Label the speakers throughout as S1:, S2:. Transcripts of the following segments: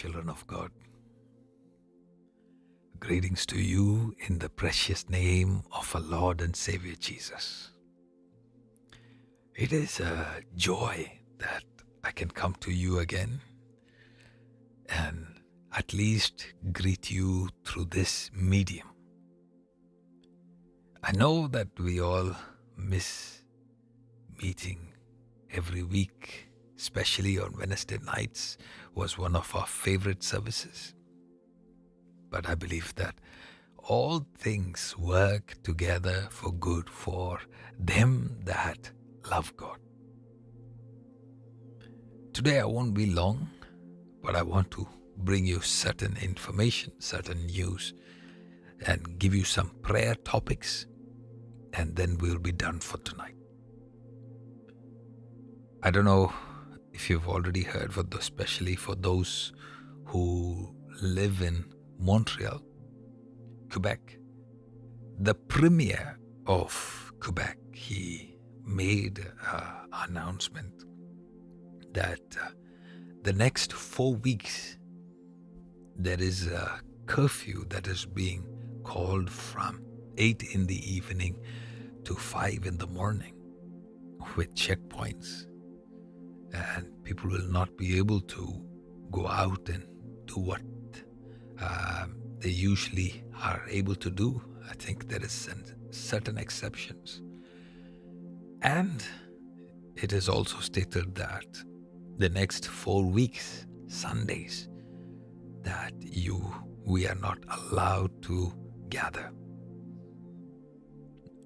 S1: children of God. Greetings to you in the precious name of our Lord and Savior Jesus. It is a joy that I can come to you again and at least greet you through this medium. I know that we all miss meeting every week, especially on Wednesday nights, was one of our favorite services. But I believe that all things work together for good for them that love God. Today I won't be long, but I want to bring you certain information, certain news, and give you some prayer topics, and then we'll be done for tonight. I don't know if you've already heard, for especially for those who live in Montreal, Quebec, the premier of Quebec, he made an announcement that uh, the next four weeks there is a curfew that is being called from 8 in the evening to 5 in the morning with checkpoints and people will not be able to go out and do what uh, they usually are able to do. I think there is certain exceptions. And it is also stated that the next four weeks, Sundays, that you we are not allowed to gather.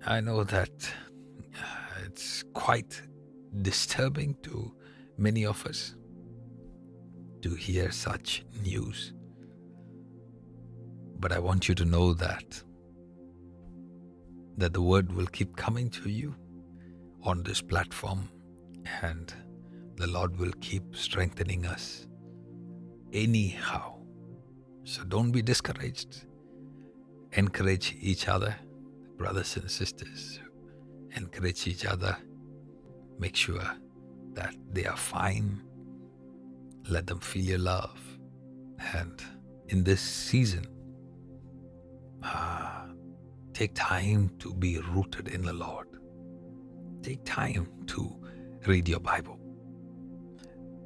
S1: I know that uh, it's quite disturbing to many of us to hear such news. But I want you to know that that the word will keep coming to you on this platform and the Lord will keep strengthening us anyhow. So don't be discouraged. Encourage each other, brothers and sisters. Encourage each other. Make sure that they are fine. Let them feel your love. And in this season, uh, take time to be rooted in the Lord. Take time to read your Bible.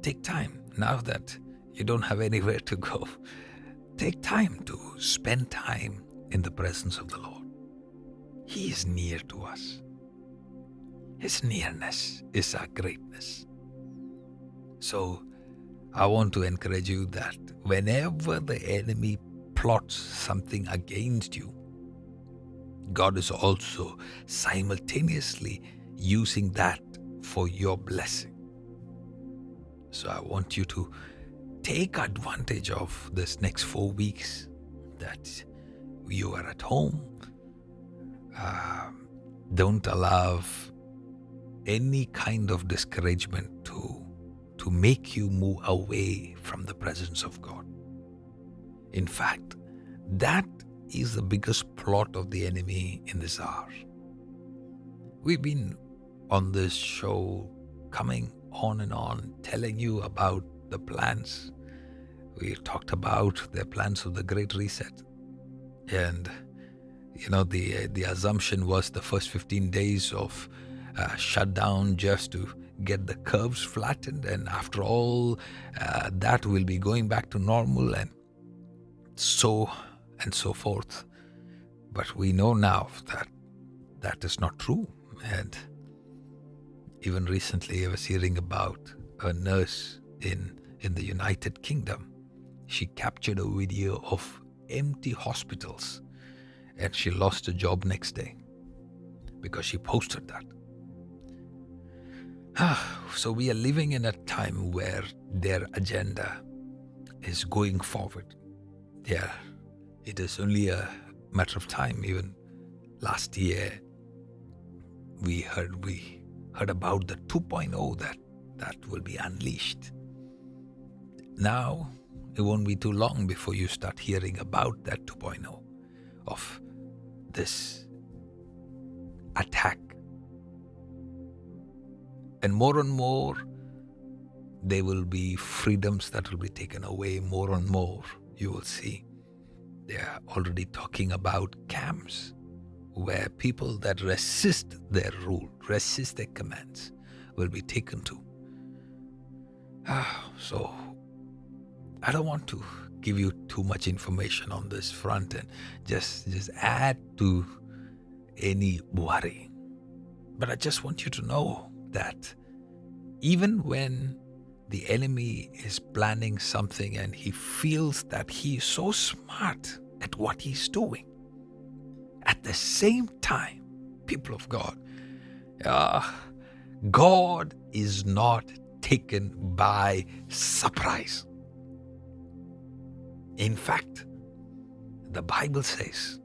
S1: Take time now that you don't have anywhere to go. Take time to spend time in the presence of the Lord. He is near to us. His nearness is our greatness. So, I want to encourage you that whenever the enemy plots something against you, God is also simultaneously using that for your blessing. So, I want you to take advantage of this next four weeks that you are at home. Uh, don't allow any kind of discouragement to, to make you move away from the presence of God. In fact, that is the biggest plot of the enemy in this hour. We've been on this show coming on and on telling you about the plans. We talked about the plans of the Great Reset. And, you know, the, the assumption was the first 15 days of uh, shutdown just to get the curves flattened. And after all, uh, that will be going back to normal and so and so forth. But we know now that that is not true. And even recently, I was hearing about a nurse in in the United Kingdom. She captured a video of empty hospitals and she lost her job next day because she posted that. so we are living in a time where their agenda is going forward. Yeah, it is only a matter of time. Even last year, we heard we heard about the 2.0 that that will be unleashed. Now, it won't be too long before you start hearing about that 2.0 of this attack. And more and more, there will be freedoms that will be taken away more and more. You will see. They are already talking about camps where people that resist their rule, resist their commands, will be taken to. Ah, so I don't want to give you too much information on this front and just just add to any worry. But I just want you to know that even when the enemy is planning something and he feels that he is so smart at what he's doing, at the same time, people of God, uh, God is not taken by surprise. In fact, the Bible says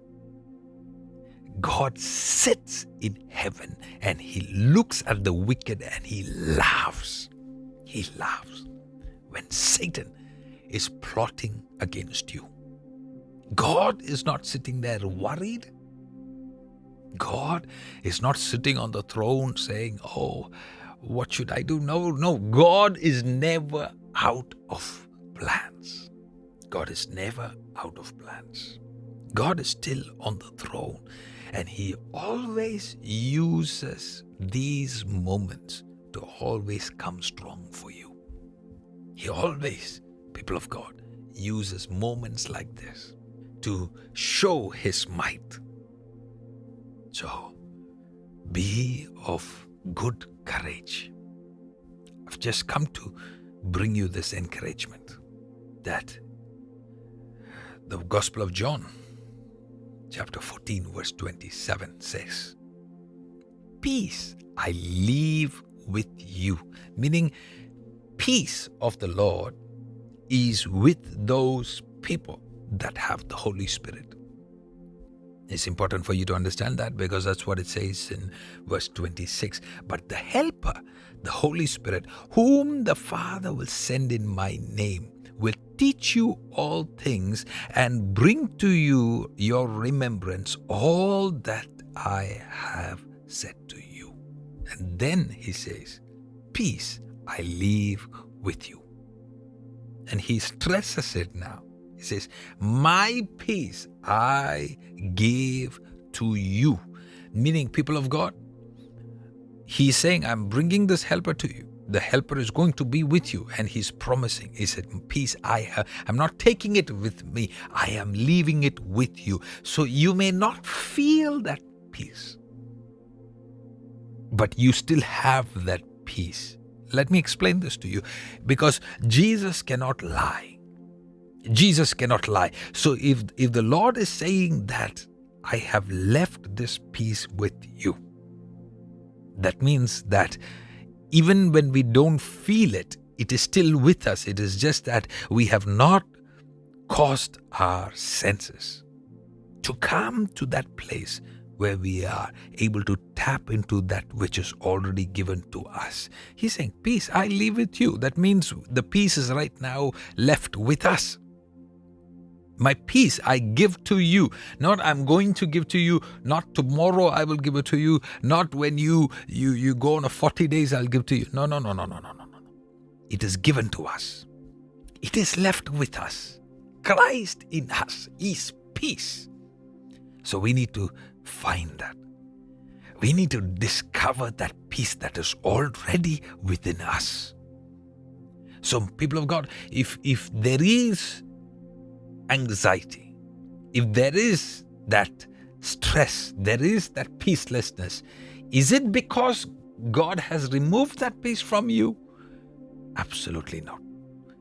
S1: God sits in heaven and he looks at the wicked and he laughs. He laughs when Satan is plotting against you. God is not sitting there worried. God is not sitting on the throne saying, Oh, what should I do? No, no. God is never out of plans. God is never out of plans. God is still on the throne and He always uses these moments to always come strong for you. He always, people of God, uses moments like this to show His might. So be of good courage. I've just come to bring you this encouragement that the Gospel of John, chapter 14, verse 27 says, Peace I leave with you, meaning peace of the Lord is with those people that have the Holy Spirit. It's important for you to understand that because that's what it says in verse 26. But the Helper, the Holy Spirit, whom the Father will send in my name, will teach you all things and bring to you your remembrance all that I have said to you. And then he says, Peace I leave with you. And he stresses it now. He says, My peace I give to you. Meaning, people of God, he's saying, I'm bringing this helper to you. The helper is going to be with you, and he's promising. He said, Peace I have. I'm not taking it with me, I am leaving it with you. So you may not feel that peace, but you still have that peace. Let me explain this to you because Jesus cannot lie. Jesus cannot lie. So if if the Lord is saying that I have left this peace with you, that means that even when we don't feel it, it is still with us. It is just that we have not caused our senses to come to that place where we are able to tap into that which is already given to us. He's saying, Peace, I leave with you. That means the peace is right now left with us. My peace I give to you. Not I'm going to give to you. Not tomorrow I will give it to you. Not when you you you go on a 40 days I'll give to you. No, no, no, no, no, no, no, no. It is given to us. It is left with us. Christ in us is peace. So we need to find that. We need to discover that peace that is already within us. So, people of God, if if there is anxiety, if there is that stress, there is that peacelessness, is it because God has removed that peace from you? Absolutely not.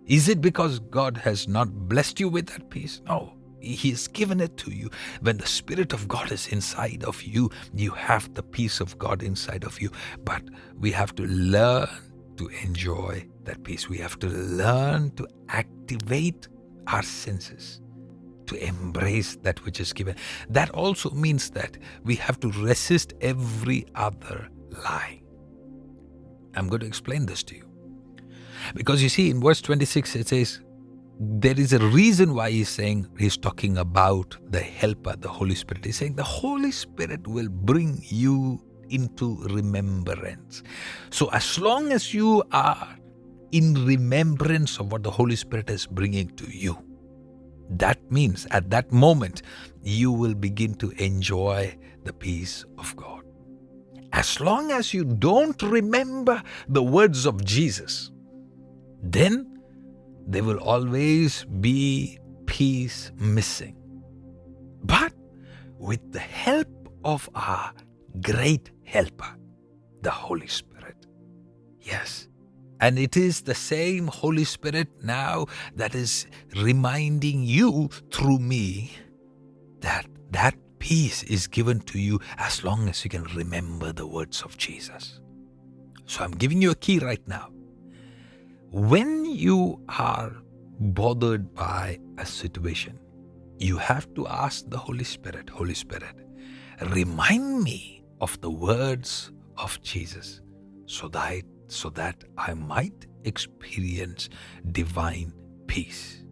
S1: Is it because God has not blessed you with that peace? No. He has given it to you. When the Spirit of God is inside of you, you have the peace of God inside of you. But we have to learn to enjoy that peace. We have to learn to activate our senses to embrace that which is given. That also means that we have to resist every other lie. I'm going to explain this to you. Because you see, in verse 26, it says, there is a reason why he's saying he's talking about the helper, the Holy Spirit. He's saying the Holy Spirit will bring you into remembrance. So, as long as you are in remembrance of what the Holy Spirit is bringing to you. That means at that moment, you will begin to enjoy the peace of God. As long as you don't remember the words of Jesus, then there will always be peace missing. But with the help of our great helper, the Holy Spirit. Yes. And it is the same Holy Spirit now that is reminding you through me that that peace is given to you as long as you can remember the words of Jesus. So I'm giving you a key right now. When you are bothered by a situation, you have to ask the Holy Spirit, Holy Spirit, remind me of the words of Jesus so that, so that I might experience divine peace.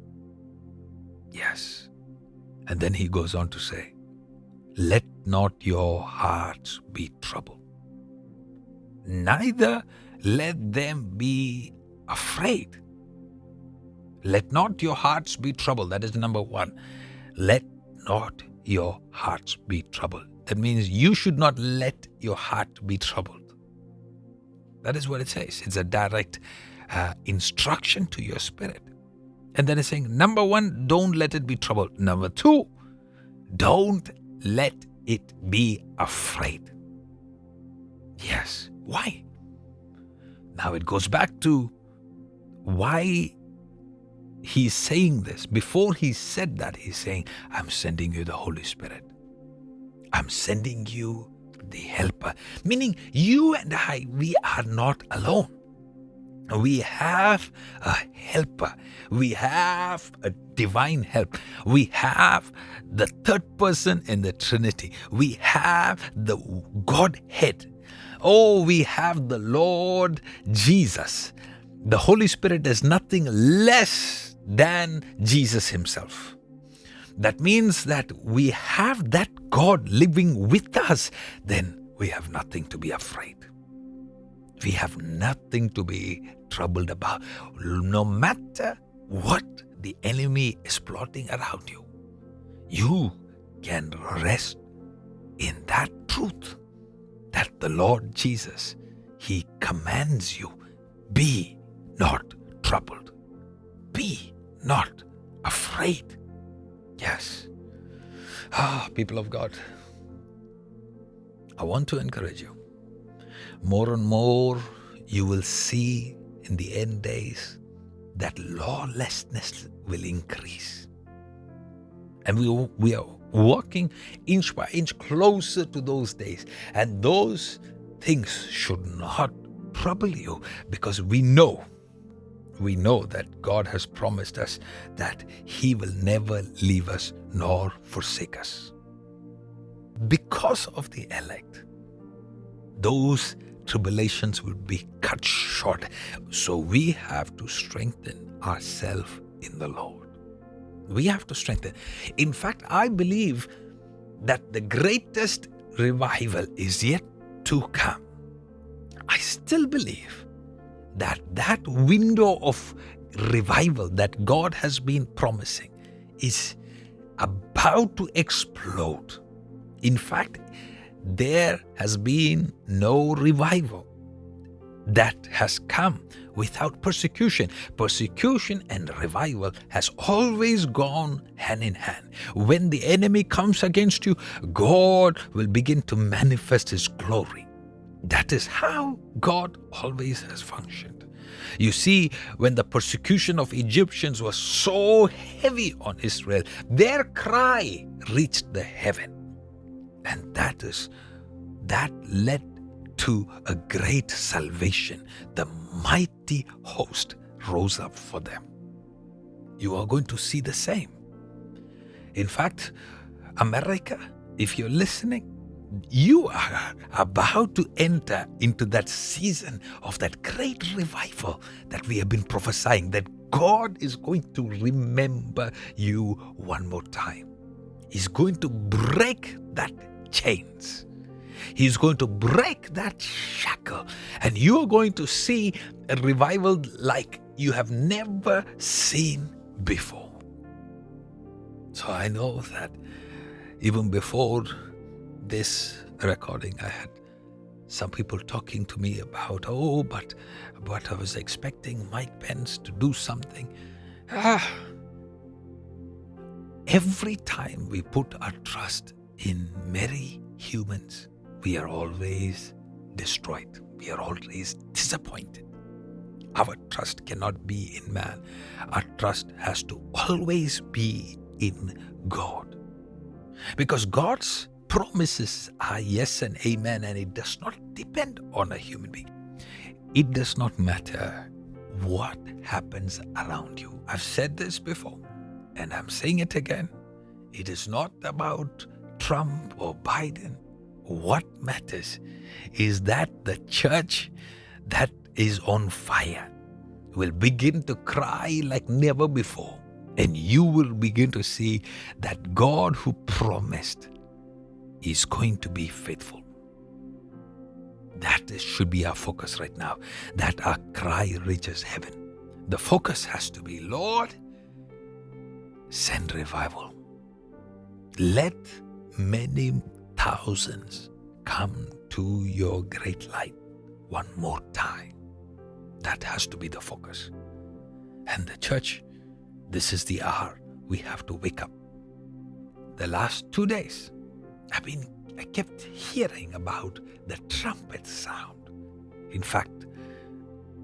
S1: Yes. And then he goes on to say, Let not your hearts be troubled, neither let them be afraid. Let not your hearts be troubled. That is number one. Let not your hearts be troubled. That means you should not let your heart be troubled. That is what it says. It's a direct uh, instruction to your spirit. And then it's saying, number one, don't let it be troubled. Number two, don't let it be afraid. Yes. Why? Now it goes back to why he's saying this. Before he said that, he's saying, I'm sending you the Holy Spirit. I'm sending you the helper. Meaning, you and I, we are not alone. We have a helper. We have a divine help. We have the third person in the Trinity. We have the Godhead. Oh, we have the Lord Jesus. The Holy Spirit is nothing less than Jesus Himself. That means that we have that God living with us, then we have nothing to be afraid. We have nothing to be troubled about. No matter what the enemy is plotting around you, you can rest in that truth that the Lord Jesus, He commands you be not troubled, Ah, people of God, I want to encourage you. More and more, you will see in the end days that lawlessness will increase. And we, we are walking inch by inch closer to those days. And those things should not trouble you because we know we know that God has promised us that He will never leave us nor forsake us. Because of the elect, those tribulations will be cut short. So we have to strengthen ourselves in the Lord. We have to strengthen. In fact, I believe that the greatest revival is yet to come. I still believe that that window of revival that God has been promising is about to explode. In fact, there has been no revival that has come without persecution. Persecution and revival has always gone hand in hand. When the enemy comes against you, God will begin to manifest his glory. That is how God always has functioned. You see, when the persecution of Egyptians was so heavy on Israel, their cry reached the heaven. And that is that led to a great salvation. The mighty host rose up for them. You are going to see the same. In fact, America, if you're listening, you are about to enter into that season of that great revival that we have been prophesying, that God is going to remember you one more time. He's going to break that chains. He's going to break that shackle, and you're going to see a revival like you have never seen before. So I know that even before this recording, I had some people talking to me about, oh, but but I was expecting Mike Pence to do something. Ah. Every time we put our trust in merry humans, we are always destroyed. We are always disappointed. Our trust cannot be in man. Our trust has to always be in God. Because God's promises are yes and amen, and it does not depend on a human being. It does not matter what happens around you. I've said this before, and I'm saying it again. It is not about Trump or Biden. What matters is that the church that is on fire will begin to cry like never before. And you will begin to see that God who promised is going to be faithful. That should be our focus right now, that our cry reaches heaven. The focus has to be Lord, send revival. Let many thousands come to your great light one more time. That has to be the focus. And the church, this is the hour we have to wake up. The last two days, I've been I kept hearing about the trumpet sound. In fact,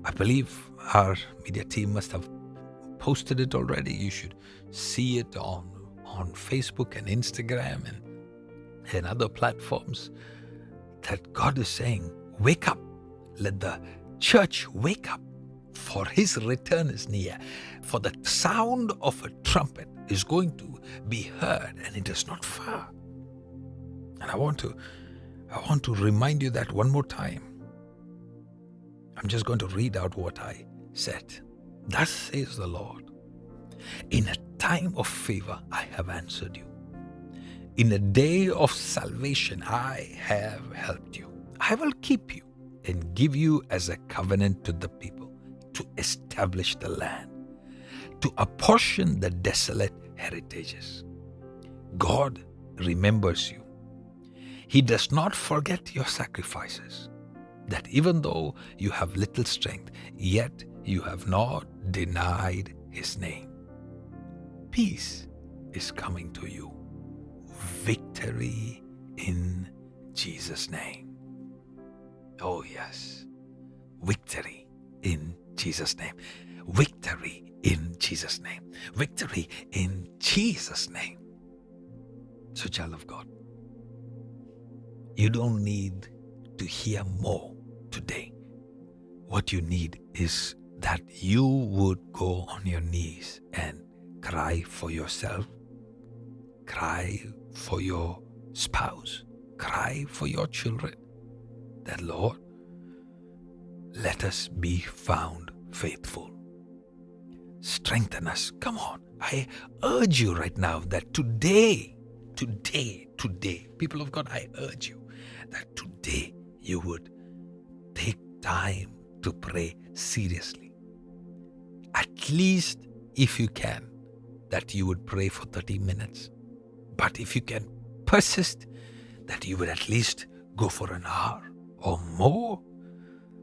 S1: I believe our media team must have posted it already. You should see it on on Facebook and Instagram and, and other platforms that God is saying, Wake up. Let the church wake up, for his return is near. For the sound of a trumpet is going to be heard, and it is not far. And I want to I want to remind you that one more time. I'm just going to read out what I said. Thus says the Lord. In a time of favor, I have answered you. In a day of salvation, I have helped you. I will keep you and give you as a covenant to the people to establish the land, to apportion the desolate heritages. God remembers you. He does not forget your sacrifices. That even though you have little strength, yet you have not denied his name peace is coming to you. Victory in Jesus' name. Oh, yes. Victory in Jesus' name. Victory in Jesus' name. Victory in Jesus' name. So, child of God, you don't need to hear more today. What you need is that you would go on your knees and Cry for yourself. Cry for your spouse. Cry for your children. That, Lord, let us be found faithful. Strengthen us. Come on. I urge you right now that today, today, today, people of God, I urge you that today you would take time to pray seriously. At least if you can, that you would pray for 30 minutes. But if you can persist, that you would at least go for an hour or more,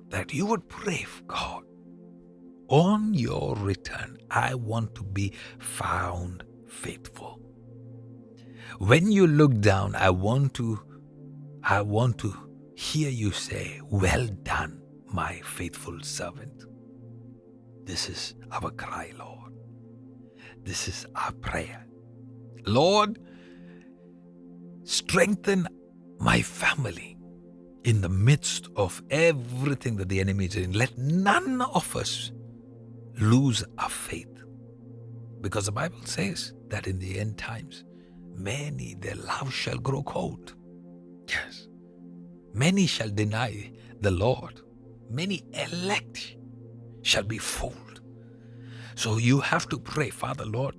S1: that you would pray for God. On your return, I want to be found faithful. When you look down, I want to I want to hear you say, Well done, my faithful servant. This is our cry, Lord. This is our prayer. Lord, strengthen my family in the midst of everything that the enemy is doing. Let none of us lose our faith. Because the Bible says that in the end times, many their love shall grow cold. Yes. Many shall deny the Lord. Many elect shall be fooled. So you have to pray, Father Lord,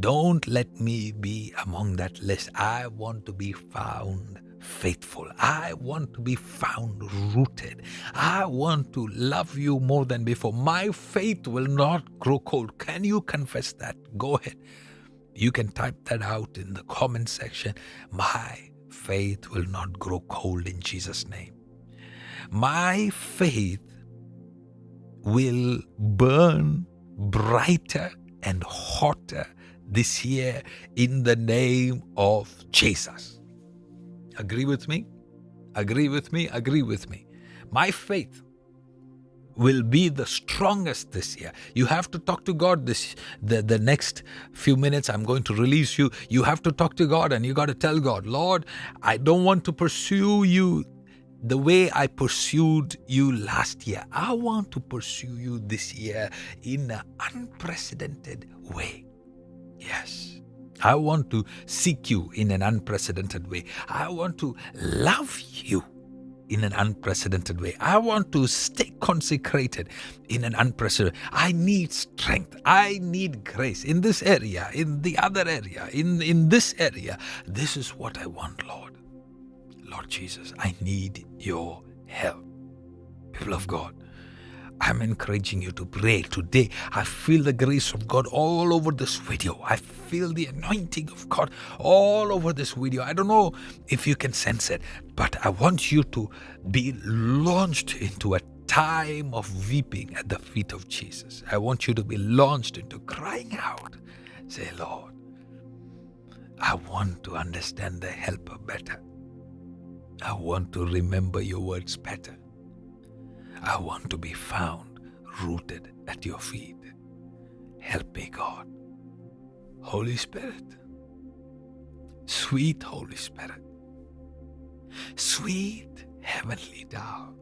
S1: don't let me be among that list. I want to be found faithful. I want to be found rooted. I want to love you more than before. My faith will not grow cold. Can you confess that? Go ahead. You can type that out in the comment section. My faith will not grow cold in Jesus' name. My faith will burn brighter and hotter this year in the name of Jesus. Agree with me? Agree with me? Agree with me. My faith will be the strongest this year. You have to talk to God this the, the next few minutes I'm going to release you. You have to talk to God and you got to tell God, "Lord, I don't want to pursue you the way I pursued you last year. I want to pursue you this year in an unprecedented way." Yes. I want to seek you in an unprecedented way. I want to love you in an unprecedented way. I want to stay consecrated in an unprecedented. I need strength. I need grace in this area, in the other area, in in this area. This is what I want, Lord. Lord Jesus, I need your help. People of God, I'm encouraging you to pray today. I feel the grace of God all over this video. I feel the anointing of God all over this video. I don't know if you can sense it, but I want you to be launched into a time of weeping at the feet of Jesus. I want you to be launched into crying out. Say, Lord, I want to understand the helper better. I want to remember your words better. I want to be found rooted at your feet. Help me, God. Holy Spirit, sweet Holy Spirit, sweet Heavenly Dove.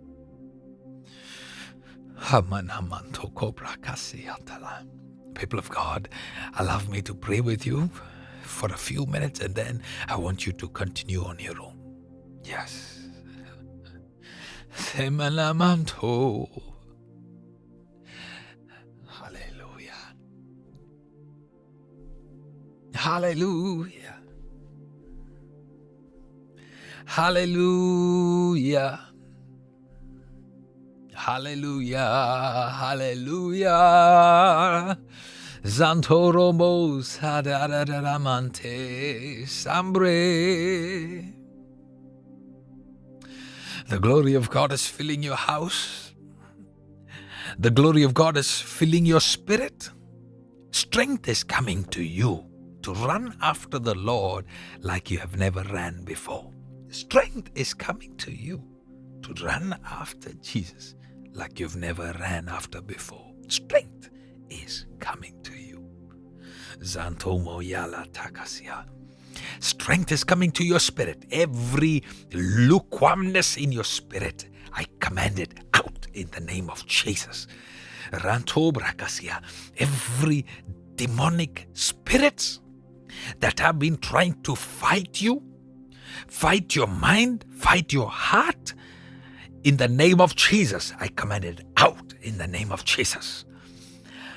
S1: People of God, allow me to pray with you for a few minutes and then I want you to continue on your own. Yes. Semanamanto. Hallelujah. Hallelujah. Hallelujah. Hallelujah. Hallelujah. Zantoromos hadadadaramante sambre. The glory of God is filling your house. The glory of God is filling your spirit. Strength is coming to you to run after the Lord like you have never ran before. Strength is coming to you to run after Jesus like you've never ran after before. Strength is coming to you. Zantomo yala takasia. Strength is coming to your spirit. Every lukewarmness in your spirit, I command it out in the name of Jesus. Every demonic spirits that have been trying to fight you, fight your mind, fight your heart, in the name of Jesus, I command it out in the name of Jesus.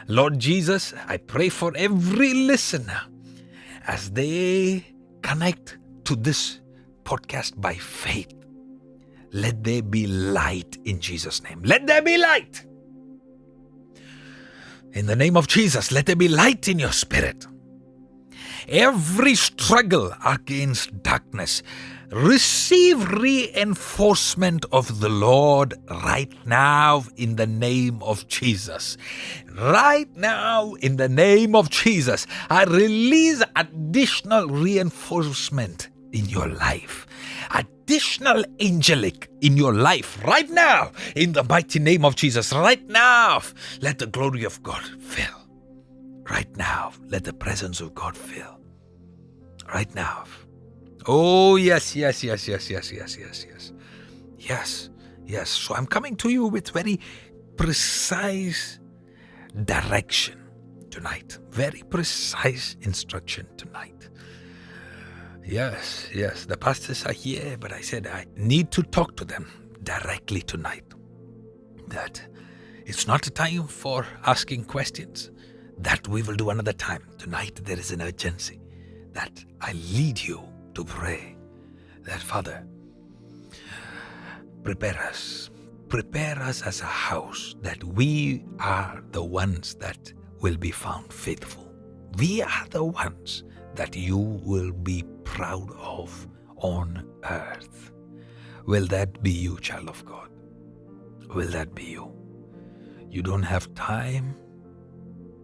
S1: Lord Jesus, I pray for every listener as they connect to this podcast by faith. Let there be light in Jesus' name. Let there be light. In the name of Jesus, let there be light in your spirit. Every struggle against darkness, receive reinforcement of the Lord right now in the name of Jesus. Right now, in the name of Jesus, I release additional reinforcement in your life. Additional angelic in your life right now, in the mighty name of Jesus. Right now, let the glory of God fill. Right now, let the presence of God fill. Right now. Oh, yes, yes, yes, yes, yes, yes, yes, yes. Yes, yes. So I'm coming to you with very precise direction tonight. Very precise instruction tonight. Yes, yes. The pastors are here, but I said I need to talk to them directly tonight. That it's not a time for asking questions. That we will do another time. Tonight there is an urgency that I lead you to pray that, Father, prepare us. Prepare us as a house that we are the ones that will be found faithful. We are the ones that you will be proud of on earth. Will that be you, child of God? Will that be you? You don't have time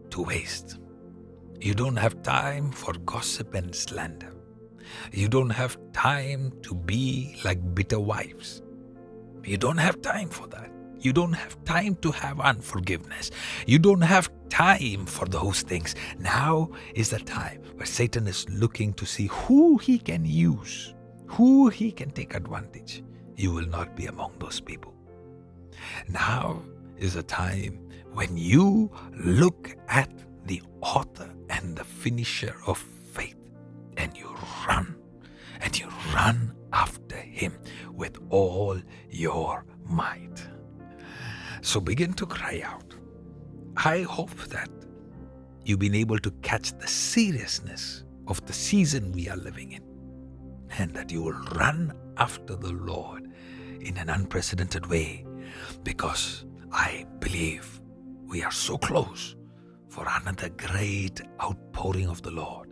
S1: to waste. You don't have time for gossip and slander. You don't have time to be like bitter wives. You don't have time for that. You don't have time to have unforgiveness. You don't have time for those things. Now is the time where Satan is looking to see who he can use, who he can take advantage. You will not be among those people. Now is the time when you look at the author and the finisher of faith and you run and you run after him with all your might. So begin to cry out. I hope that you've been able to catch the seriousness of the season we are living in and that you will run after the Lord in an unprecedented way because I believe we are so close for another great outpouring of the Lord.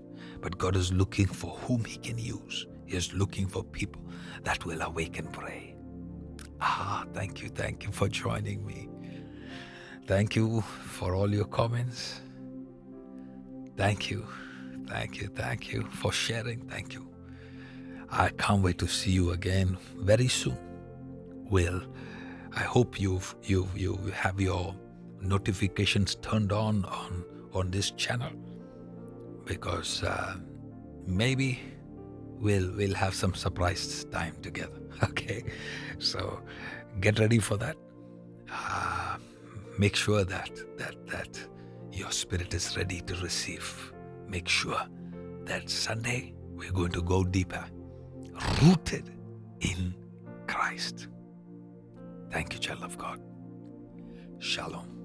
S1: But God is looking for whom He can use. He is looking for people that will awake and pray. Ah, thank you, thank you for joining me. Thank you for all your comments. Thank you, thank you, thank you for sharing. Thank you. I can't wait to see you again very soon. Will I hope you've you you have your notifications turned on on on this channel because uh, maybe we'll we'll have some surprise time together. Okay, so get ready for that. Uh, make sure that that that your spirit is ready to receive. Make sure that Sunday we're going to go deeper, rooted in Christ. Thank you, child of God. Shalom.